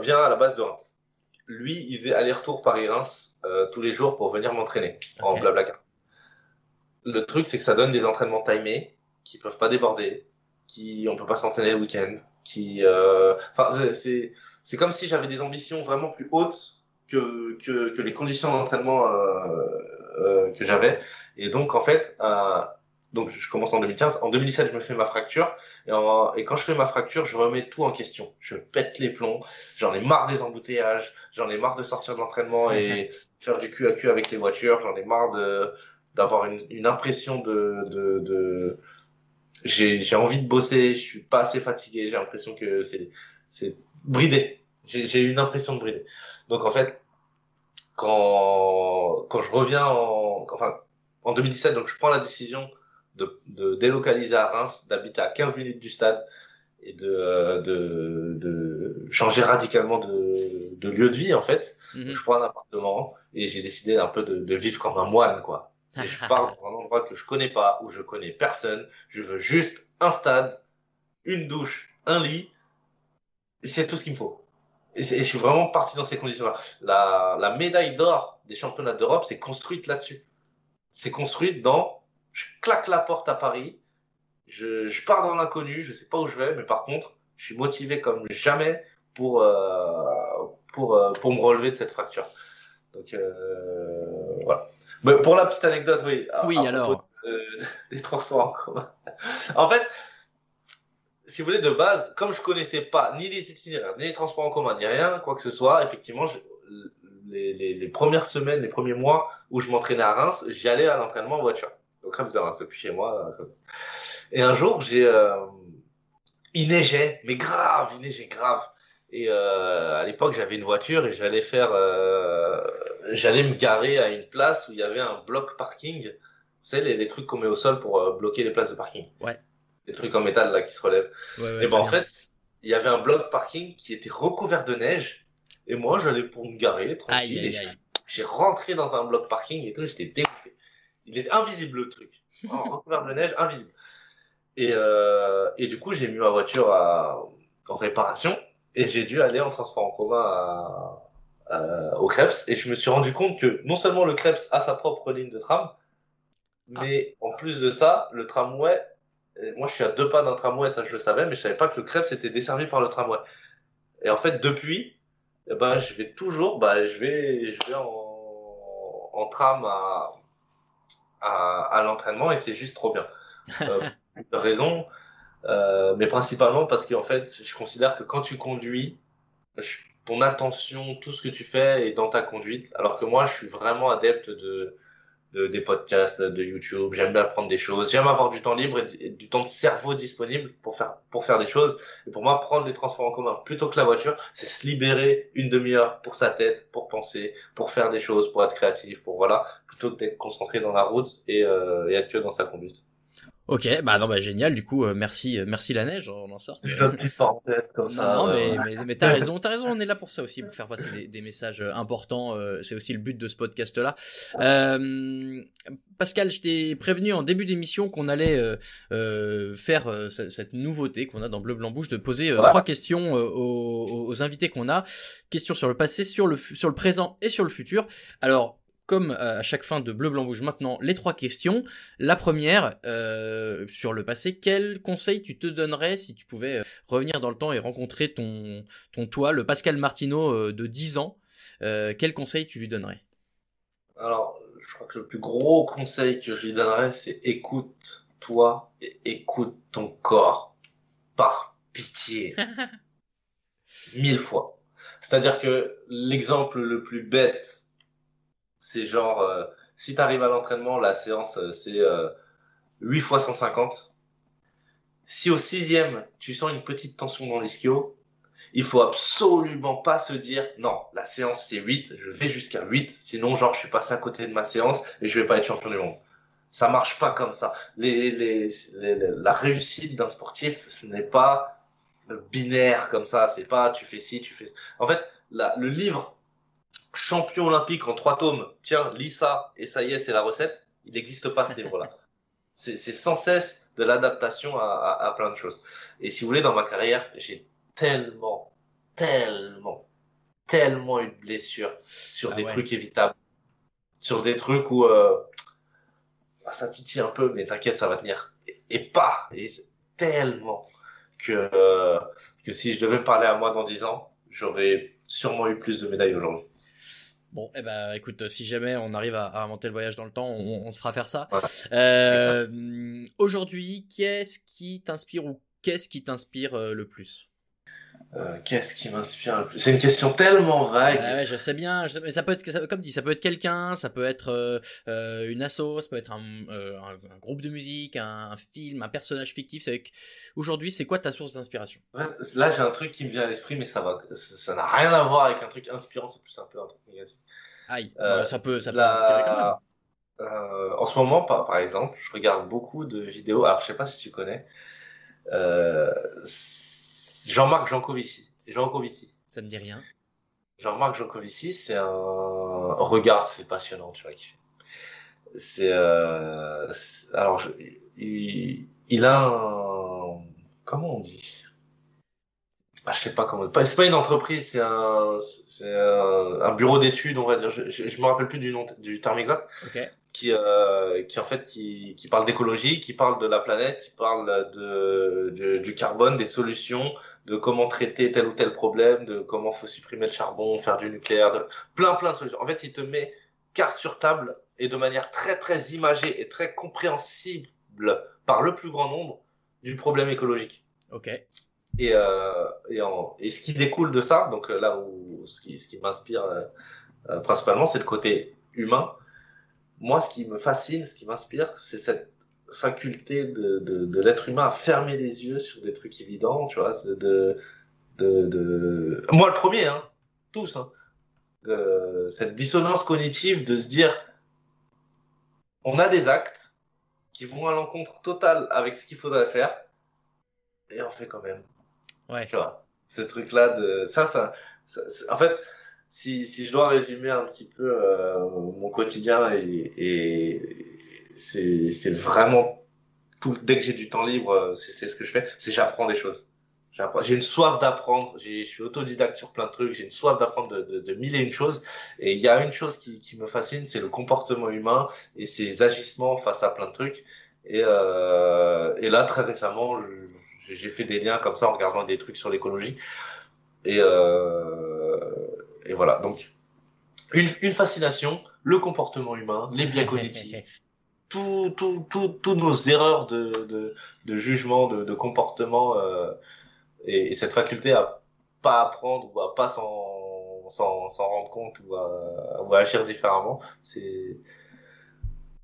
vient, à la base de Reims. lui, il faisait aller-retour Paris-Reims euh, tous les jours pour venir m'entraîner en Ok. blablacar. Le truc, c'est que ça donne des entraînements timés qui peuvent pas déborder, qui on peut pas s'entraîner le week-end, qui, enfin, c'est- c'est c'est comme si j'avais des ambitions vraiment plus hautes que que, que les conditions d'entraînement que j'avais. Et donc, en fait, donc je commence en 2015. En 2017, je me fais ma fracture. Et, en- et quand je fais ma fracture, je remets tout en question. Je pète les plombs. J'en ai marre des embouteillages. J'en ai marre de sortir de l'entraînement et faire du cul à cul avec les voitures. J'en ai marre de d'avoir une, une impression de, de, de... j'ai j'ai envie de bosser. Je suis pas assez fatigué. J'ai l'impression que c'est c'est bridé. J'ai j'ai une impression de bridé. Donc en fait, quand quand je reviens en enfin en 2017, donc je prends la décision de, de délocaliser à Reims, d'habiter à 15 minutes du stade et de, euh, de, de changer radicalement de, de lieu de vie en fait. Mhm. Je prends un appartement et j'ai décidé un peu de, vivre comme un moine quoi. Si je pars dans un endroit que je connais pas, où je connais personne, je veux juste un stade, une douche, un lit, c'est tout ce qu'il me faut. Et je suis vraiment parti dans ces conditions-là. La, la médaille d'or des championnats d'Europe, c'est construite là-dessus. C'est construite dans, je claque la porte à Paris, je, je pars dans l'inconnu, je sais pas où je vais, mais par contre, je suis motivé comme jamais pour euh, pour euh, pour me relever de cette fracture. Donc euh, voilà. Mais pour la petite anecdote, oui. à- Oui, à alors. de- des transports en commun. en fait, si vous voulez, de base, comme je connaissais pas ni les itinéraires, ni les transports en commun, ni rien, quoi que ce soit, effectivement, je- les, les, les premières semaines, les premiers mois où je m'entraînais à Reims, j'y allais à l'entraînement en voiture. Donc, Reims de Reims, depuis chez moi. euh, Et un jour, j'ai, euh, il neigeait, mais grave, il neigeait grave. Et euh, à l'époque, j'avais une voiture et j'allais faire, euh, j'allais me garer à une place où il y avait un bloc parking. Vous savez, les, les trucs qu'on met au sol pour bloquer les places de parking. Ouais. Les trucs en métal là qui se relèvent. Ouais, ouais, et ben en bien. fait, il y avait un bloc parking qui était recouvert de neige. Et moi, j'allais pour me garer tranquille. aïe, et aïe. j'ai rentré dans un bloc parking et tout, j'étais dégoûté. Il était invisible le truc. En recouvert de neige, invisible. Et, euh, et du coup, j'ai mis ma voiture à, en réparation et j'ai dû aller en transport en commun à, à- au Krebs. Et je me suis rendu compte que non seulement le Krebs a sa propre ligne de tram, mais en plus de ça, le tramway, et moi je suis à deux pas d'un tramway, ça je le savais, mais je savais pas que le Krebs était desservi par le tramway. Et en fait, depuis, eh ben, je vais toujours, bah, je vais, je vais en, en tram à, à, à l'entraînement et c'est juste trop bien. Euh, raisons, euh, mais principalement parce qu'en fait, je considère que quand tu conduis, ton attention, tout ce que tu fais est dans ta conduite, alors que moi, je suis vraiment adepte de, de des podcasts, de YouTube. J'aime bien apprendre des choses. J'aime avoir du temps libre et, du temps de cerveau disponible pour faire pour faire des choses. Et pour moi, prendre les transports en commun plutôt que la voiture, c'est se libérer une demi-heure pour sa tête, pour penser, pour faire des choses, pour être créatif, pour voilà, plutôt que d'être concentré dans la route et, euh, et être que dans sa conduite. Ok, bah non, bah génial. Du coup, euh, merci, euh, merci la neige. On en sort. C'est une petite parenthèse comme ça. non, ouais, mais, mais, mais t'as raison, t'as raison, on est là pour ça aussi, pour faire passer des, des messages euh, importants. euh, c'est aussi le but de ce podcast-là. Euh, Pascal, je t'ai prévenu en début d'émission qu'on allait euh, euh, faire euh, ce- cette nouveauté qu'on a dans Bleu Blanc Bouge, de poser euh, trois questions euh, aux, aux invités qu'on a. Questions sur le passé, sur le, sur le présent et sur le futur. Alors, comme euh, à chaque fin de Bleu Blanc Bouge, maintenant les trois questions. La première, euh, sur le passé, quel conseil tu te donnerais si tu pouvais euh, revenir dans le temps et rencontrer ton, ton toi, le Pascal Martineau de 10 ans euh, Quel conseil tu lui donnerais? Alors, je crois que le plus gros conseil que je lui donnerais, c'est écoute-toi et écoute ton corps. Par pitié. Mille fois. C'est-à-dire que l'exemple le plus bête, c'est genre, euh, si tu arrives à l'entraînement, la séance, euh, c'est euh, 8 fois 150. Si au sixième, tu sens une petite tension dans l'ischio, il faut absolument pas se dire non, la séance c'est 8, je vais jusqu'à 8, sinon genre je suis passé à côté de ma séance et je vais pas être champion du monde. Ça marche pas comme ça. Les, la réussite d'un sportif, ce n'est pas binaire comme ça, c'est pas tu fais ci, tu fais. En fait, le livre champion olympique en trois tomes, tiens, lis ça et ça y est, c'est la recette. Il n'existe pas ce livre-là. C'est sans cesse de l'adaptation à, à, à plein de choses. Et si vous voulez, dans ma carrière, j'ai tellement, tellement, tellement eu de blessures sur Ah des ouais. trucs évitables, sur des trucs où euh, bah, ça titille un peu, mais t'inquiète, ça va tenir. Et, et pas, et tellement que euh, que si je devais me parler à moi dans 10 ans, j'aurais sûrement eu plus de médailles aujourd'hui. Bon, eh ben, écoute, si jamais on arrive à, à inventer le voyage dans le temps, on, on se fera faire ça. Voilà. Euh, Aujourd'hui, qu'est-ce qui t'inspire ou qu'est-ce qui t'inspire euh, le plus? Euh, Qu'est-ce qui m'inspire le plus? C'est une question tellement vague. Ouais, je sais bien, je sais- mais ça peut être, ça- comme dit, ça peut être quelqu'un, ça peut être euh, euh, une asso, ça peut être un, euh, un, un groupe de musique, un, un film, un personnage fictif. C'est Aujourd'hui, c'est quoi ta source d'inspiration? Ouais, Là, j'ai un truc qui me vient à l'esprit, mais ça va, ça n'a rien à voir avec un truc inspirant, c'est plus un peu un truc négatif. Aïe, ça peut, ça peut la- inspirer quand même. Euh, en ce moment, par, par exemple, je regarde beaucoup de vidéos. Alors, je sais pas si tu connais euh, Jean-Marc Jancovici. Jancovici. Ça me dit rien. Jean-Marc Jancovici, c'est un regarde, c'est passionnant, tu vois. C'est euh... c'est- alors, je- il... il a un comment on dit? Ah, je sais pas comment. C'est pas une entreprise, c'est un, c'est un, un bureau d'études, on va dire. Je, je, je me rappelle plus du nom, du terme exact, Ok. qui, euh, qui en fait, qui, qui parle d'écologie, qui parle de la planète, qui parle de, de- du carbone, des solutions, de comment traiter tel ou tel problème, de comment faut supprimer le charbon, faire du nucléaire, de, plein plein de solutions. En fait, il te met carte sur table et de manière très très imagée et très compréhensible par le plus grand nombre du problème écologique. Ok. Et, euh, et, en, et ce qui découle de ça, donc euh, là où ce qui, ce qui m'inspire euh, euh, principalement, c'est le côté humain. Moi, ce qui me fascine, ce qui m'inspire, c'est cette faculté de, de, de l'être humain à fermer les yeux sur des trucs évidents, tu vois, de, de, moi le premier, hein, tous, hein, de cette dissonance cognitive de se dire, on a des actes qui vont à l'encontre totale avec ce qu'il faudrait faire, et on fait quand même. Ouais. Tu vois, ce truc-là de ça, ça, en fait, si, si je dois résumer un petit peu euh, mon quotidien et, et c'est, vraiment tout, dès que j'ai du temps libre, euh, c'est, ce que je fais, c'est j'apprends des choses. J'apprends- J'ai une soif d'apprendre, je suis autodidacte sur plein de trucs, j'ai une soif d'apprendre de, de, mille et une choses. Et il y a une chose qui, qui me fascine, c'est le comportement humain et ses agissements face à plein de trucs. Et, euh, et là, très récemment, j'ai fait des liens comme ça en regardant des trucs sur l'écologie. Et, euh, et voilà. Donc, une, une fascination, le comportement humain, les cognitifs, tout, tout, tout, tous nos erreurs de, de, de jugement, de, de comportement, euh, et, et cette faculté à pas apprendre ou à pas s'en, s'en, s'en rendre compte ou à, ou à agir différemment, c'est,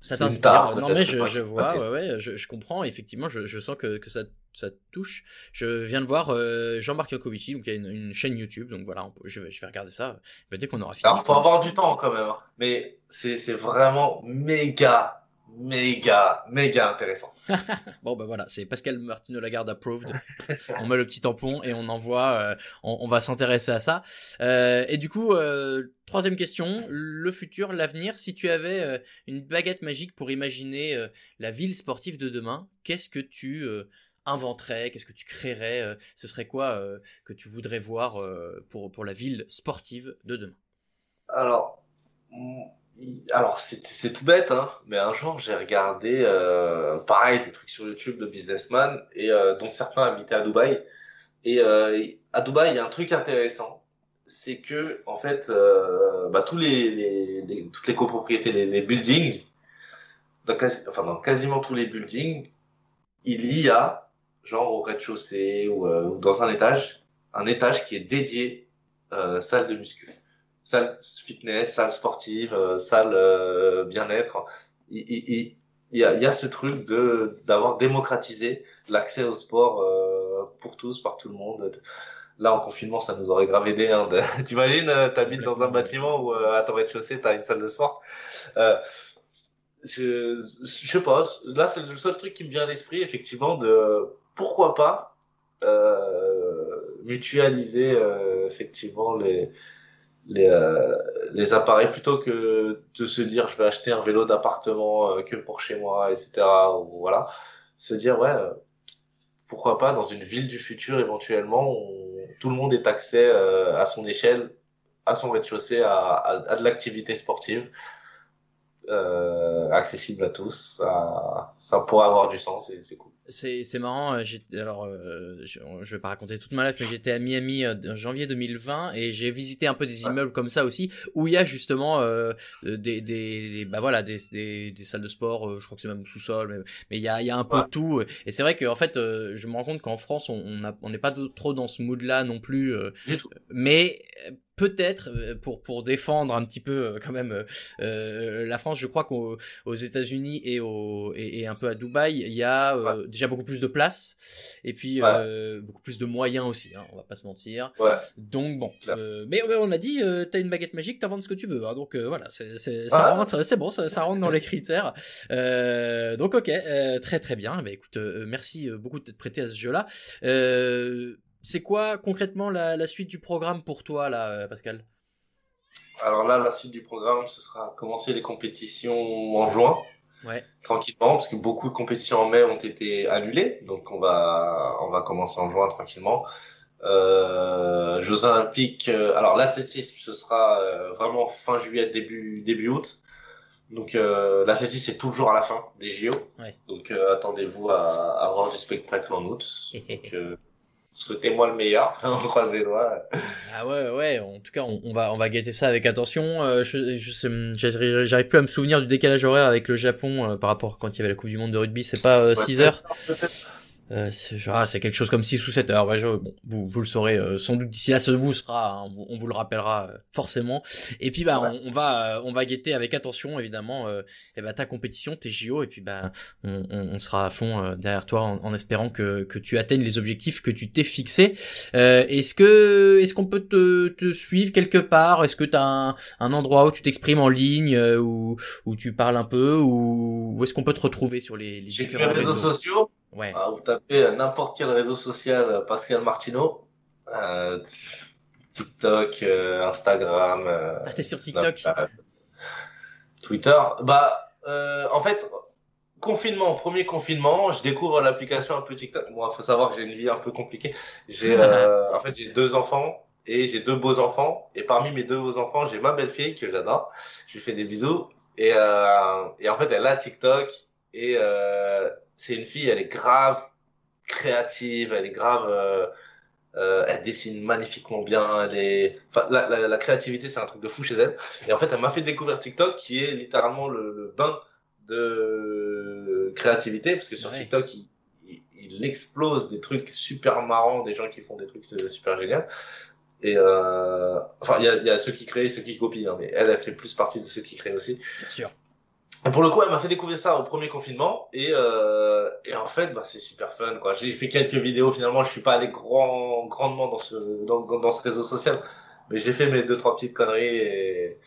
Ça t'inspire Non mais je je, vois, ouais, ouais, je, je comprends. Effectivement, je, je sens que, que ça, ça te touche. Je viens de voir euh, Jean-Marc Jancovici, donc il y a une, une chaîne YouTube, donc voilà, peut- je, vais, je vais regarder ça. Bah, dès qu'on aura fini. Alors, faut avoir du temps quand même, hein. mais c'est, c'est vraiment méga, méga, méga intéressant. Bon bah voilà, c'est Pascal Martino Lagarde approved. on met le petit tampon et on envoie. euh, on, on va s'intéresser à ça. Euh, et du coup, euh, troisième question, le futur, l'avenir. Si tu avais une baguette magique pour imaginer la ville sportive de demain, qu'est-ce que tu inventerais? Qu'est-ce que tu créerais? Ce serait quoi que tu voudrais voir pour pour la ville sportive de demain? Alors, alors c'est tout bête, hein, mais un jour j'ai regardé, euh, pareil, des trucs sur YouTube de businessman et euh, dont certains habitaient à Dubaï. Et euh, à Dubaï, il y a un truc intéressant, c'est que en fait, euh, bah, toutes les copropriétés, les, buildings, enfin dans quasiment tous les buildings, il y a genre au rez-de-chaussée ou, dans un étage, un étage qui est dédié salle de muscu salle fitness, salle sportive, euh, salle euh, bien-être. Il, il, y a, il y a ce truc de d'avoir démocratisé l'accès au sport euh, pour tous, par tout le monde. Là, en confinement, ça nous aurait grave aidé. Hein, de- T'imagines, euh, t'habites dans un bâtiment où euh, à ton rez-de-chaussée, t'as une salle de sport. Euh, je, je sais pas. Là, c'est le seul truc qui me vient à l'esprit, effectivement, de pourquoi pas euh, mutualiser euh, effectivement les les, euh, les appareils plutôt que de se dire je vais acheter un vélo d'appartement euh, que pour chez moi, etc. Ou, voilà, se dire ouais, euh, pourquoi pas dans une ville du futur éventuellement, on- tout le monde ait accès euh, à son échelle à son rez-de-chaussée à, de l'activité sportive accessible à tous. Ça, ça pourrait avoir du sens et c'est cool. C'est c'est marrant. euh, j'ai- Alors, euh, je, je vais pas raconter toute ma life, mais j'étais à Miami euh, en janvier 2020 et j'ai visité un peu des immeubles comme ça aussi, où il y a justement euh, des, des, des- bah voilà, des, des, des salles de sport. euh, je crois que c'est même sous-sol, mais mais il y a il y a un peu Ouais. tout. Et c'est vrai que en fait, euh, je me rends compte qu'en France, on on a- on n'est pas de- trop dans ce mood-là non plus. euh, mais euh, peut-être euh, pour pour défendre un petit peu euh, quand même euh, euh, la France, je crois qu'aux aux États-Unis et au et, et un peu à Dubaï, il y a euh, déjà beaucoup plus de place et puis Ouais. euh, beaucoup plus de moyens aussi. Hein, on va pas se mentir. Ouais. Donc bon, euh, mais ouais, on a dit, euh, t'as une baguette magique, t'as vendre ce que tu veux. Hein, donc euh, voilà, c'est c'est ça rentre, c'est bon, ça, ça rentre dans les critères. Euh, donc ok, euh, très très bien. Bah écoute, euh, merci beaucoup d'être prêté à ce jeu-là. Euh, c'est quoi concrètement la, la suite du programme pour toi là, euh, Pascal? Alors là, la suite du programme, ce sera commencer les compétitions en juin, Ouais. tranquillement, parce que beaucoup de compétitions en mai ont été annulées. Donc on va, on va commencer en juin tranquillement. Euh, Jeux Olympiques. euh, alors l'athlétisme, ce sera euh, vraiment fin juillet, début début août. Donc euh, l'athlétisme c'est toujours à la fin des JO. Ouais. Donc attendez-vous à, à avoir du spectacle en août. Donc souhaitez-moi le meilleur. On croise les doigts. Ah ouais ouais, en tout cas on, on va on va guetter ça avec attention. Euh, je, je j'arrive plus à me souvenir du décalage horaire avec le Japon euh, par rapport à quand il y avait la Coupe du monde de rugby, c'est pas euh, 6 heures. Euh, c'est ah, quelque chose comme 6 ou 7 heures. Ouais, je, bon, vous, vous le saurez euh, sans doute d'ici là, ce vous sera, hein, on, vous, on vous le rappellera euh, forcément. Et puis bah, Ouais. on, on va, euh, on va guetter avec attention évidemment, euh, et bah, ta compétition, tes JO, et puis bah, on, on, on sera à fond euh, derrière toi en, en espérant que, que tu atteignes les objectifs que tu t'es fixés. Euh, est-ce que, est-ce qu'on peut te, te suivre quelque part? Est-ce que t'as un, un endroit où tu t'exprimes en ligne, euh, où, où tu parles un peu, ou où est-ce qu'on peut te retrouver sur les, les différents réseaux réseaux? sociaux. Ouais. Ah, vous tapez n'importe quel réseau social euh, Pascal Martino, euh, TikTok, euh, Instagram, euh, Ah, t'es sur TikTok Snapchat, Twitter. Bah, euh, en fait, confinement, premier confinement, je découvre l'application un peu TikTok. Bon, faut savoir que j'ai une vie un peu compliquée. J'ai, euh, en fait, j'ai deux enfants et j'ai deux beaux enfants. Et parmi mes deux beaux enfants, j'ai ma belle-fille que j'adore. Je lui fais des bisous. Et, euh, et en fait, elle a TikTok et euh, c'est une fille, elle est grave créative, elle est grave, euh, euh, elle dessine magnifiquement bien, elle est, enfin, la, la, la créativité, c'est un truc de fou chez elle. Et en fait, elle m'a fait découvrir TikTok, qui est littéralement le, le bain de créativité, parce que sur Ouais. TikTok, il, il, il explose des trucs super marrants, des gens qui font des trucs euh, super géniaux. Et euh, enfin, il y y a ceux qui créent, ceux qui copient, hein, mais elle, elle fait plus partie de ceux qui créent aussi. Bien sûr. Et pour le coup, elle m'a fait découvrir ça au premier confinement et, euh, et en fait, bah, c'est super fun quoi. J'ai fait quelques vidéos finalement, je suis pas allé grand, grandement dans ce dans, dans, dans ce réseau social, mais j'ai fait mes deux trois petites conneries et,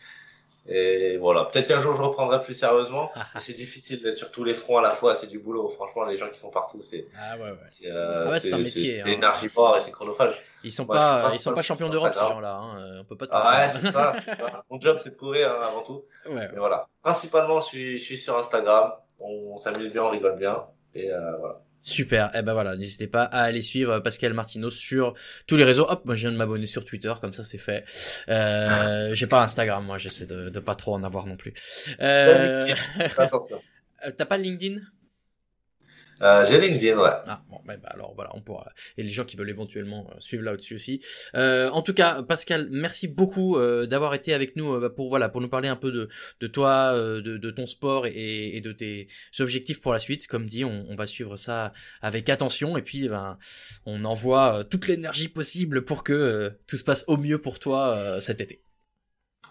et voilà. Peut-être qu'un jour je reprendrai plus sérieusement. C'est difficile d'être sur tous les fronts à la fois, c'est du boulot. Franchement, les gens qui sont partout, c'est Ah ouais, ouais. c'est euh, Ah ouais, c'est un métier, c'est hein. énergivore et c'est chronophage. Ils sont Moi, pas, ils sont pas champions d'Europe ces gens-là. Hein. On peut pas. tout Ah ouais, c'est ça. c'est ça. Mon job, c'est de courir hein, avant tout. Mais voilà. Principalement, je suis, je suis sur Instagram. On s'amuse bien, on rigole bien. Et euh, voilà. Super. Eh ben voilà, n'hésitez pas à aller suivre Pascal Martino sur tous les réseaux. Hop, moi je viens de m'abonner sur Twitter, comme ça c'est fait. Euh, j'ai pas Instagram, moi j'essaie de, de pas trop en avoir non plus. Euh, Attention. T'as pas LinkedIn? Euh, j'ai LinkedIn, ouais. Ah bon, bah, bah, alors voilà, on pourra. Et les gens qui veulent éventuellement euh, suivre là-dessus aussi. Euh, en tout cas, Pascal, merci beaucoup euh, d'avoir été avec nous euh, pour voilà pour nous parler un peu de de toi, de, de ton sport et, et de tes objectifs pour la suite. Comme dit, on, on va suivre ça avec attention et puis ben on envoie toute l'énergie possible pour que tout se passe au mieux pour toi cet été.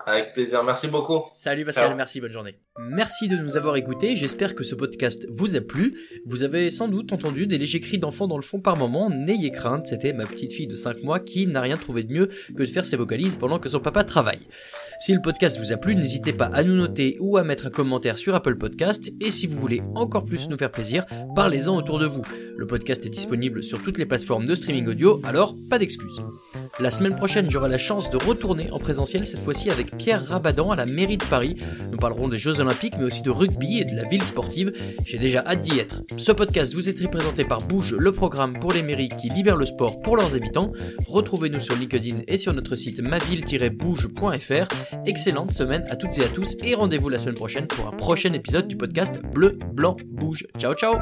Avec plaisir. Merci beaucoup. Salut Pascal, Ciao. merci, bonne journée. Merci de nous avoir écoutés, j'espère que ce podcast vous a plu. Vous avez sans doute entendu des légers cris d'enfants dans le fond par moment, n'ayez crainte, c'était ma petite fille de 5 mois qui n'a rien trouvé de mieux que de faire ses vocalises pendant que son papa travaille. Si le podcast vous a plu, n'hésitez pas à nous noter ou à mettre un commentaire sur Apple Podcast, et si vous voulez encore plus nous faire plaisir, parlez-en autour de vous. Le podcast est disponible sur toutes les plateformes de streaming audio, alors pas d'excuses. La semaine prochaine, j'aurai la chance de retourner en présentiel, cette fois-ci avec Pierre Rabadan à la mairie de Paris. Nous parlerons des Jeux Olympiques, mais aussi de rugby et de la ville sportive. J'ai déjà hâte d'y être. Ce podcast vous est présenté par Bouge, le programme pour les mairies qui libèrent le sport pour leurs habitants. Retrouvez-nous sur LinkedIn et sur notre site maville-bouge.fr. Excellente semaine à toutes et à tous et rendez-vous la semaine prochaine pour un prochain épisode du podcast Bleu, Blanc, Bouge. Ciao ciao